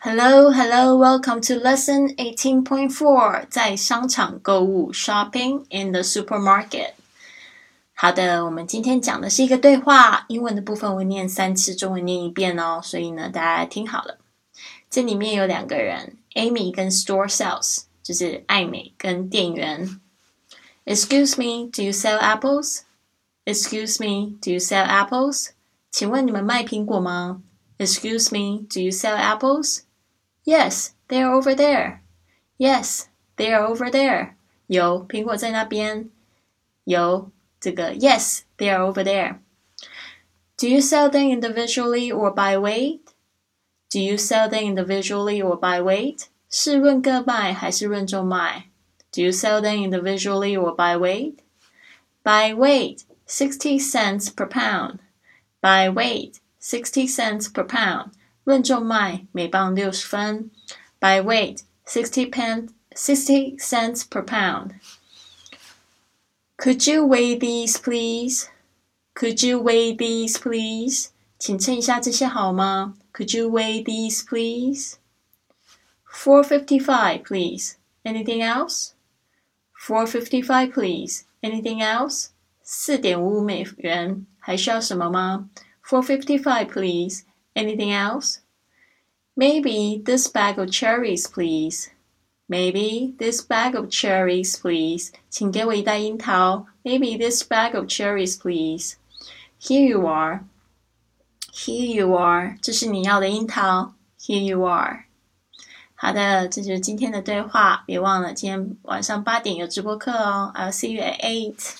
Hello, hello, welcome to lesson eighteen point four，在商场购物 shopping in the supermarket。好的，我们今天讲的是一个对话，英文的部分我念三次，中文念一遍哦。所以呢，大家听好了。这里面有两个人，Amy 跟 Store Sales，就是艾美跟店员。Excuse me, do you sell apples? Excuse me, do you sell apples? 请问你们卖苹果吗？Excuse me, do you sell apples? Yes, they are over there. Yes, they are over there. 有苹果在那边。有这个 Yes, they are over there. Do you sell them individually or by weight? Do you sell them individually or by weight? 是论个卖还是论重卖？Do you sell them individually or by weight? By weight, sixty cents per pound. By weight, sixty cents per pound. 论重卖，每磅六十分。By weight, sixty pen, sixty cents per pound. Could you weigh these, please? Could you weigh these, please? 请称一下这些好吗？Could you weigh these, please? Four fifty-five, please. Anything else? Four fifty-five, please. Anything else? 四点五美元，还需要什么吗？Four fifty-five, please. Anything else? Maybe this bag of cherries, please. Maybe this bag of cherries, please. 请给我一袋樱桃。Maybe this bag of cherries, please. Here you are. Here you are. 这是你要的樱桃。Here you are. 好的，这就是今天的对话。别忘了今天晚上八点有直播课哦。I'll see you at eight.